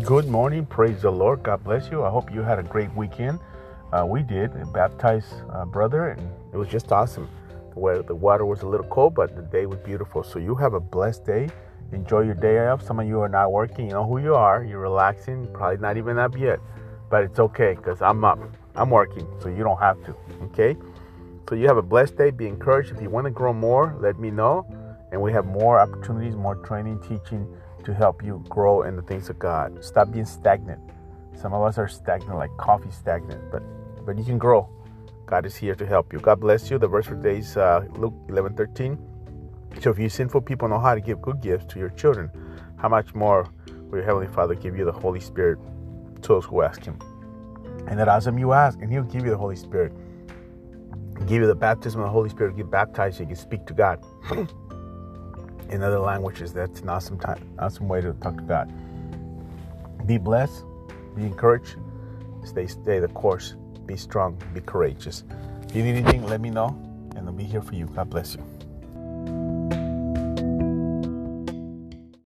Good morning. Praise the Lord. God bless you. I hope you had a great weekend. Uh, we did. Baptized uh, brother, and it was just awesome. Where the water was a little cold, but the day was beautiful. So you have a blessed day. Enjoy your day off. Some of you are not working. You know who you are. You're relaxing. Probably not even up yet, but it's okay because I'm up. I'm working, so you don't have to. Okay. So you have a blessed day. Be encouraged. If you want to grow more, let me know. And we have more opportunities, more training, teaching to help you grow in the things of God. Stop being stagnant. Some of us are stagnant, like coffee stagnant, but but you can grow. God is here to help you. God bless you. The verse for today is uh, Luke 11 13. So if you sinful people know how to give good gifts to your children, how much more will your Heavenly Father give you the Holy Spirit to those who ask Him? And that awesome you ask, and He'll give you the Holy Spirit. Give you the baptism of the Holy Spirit, get baptized so you can speak to God. in other languages. That's an awesome time, awesome way to talk to God. Be blessed, be encouraged, stay stay the course, be strong, be courageous. If you need anything, let me know, and I'll be here for you. God bless you.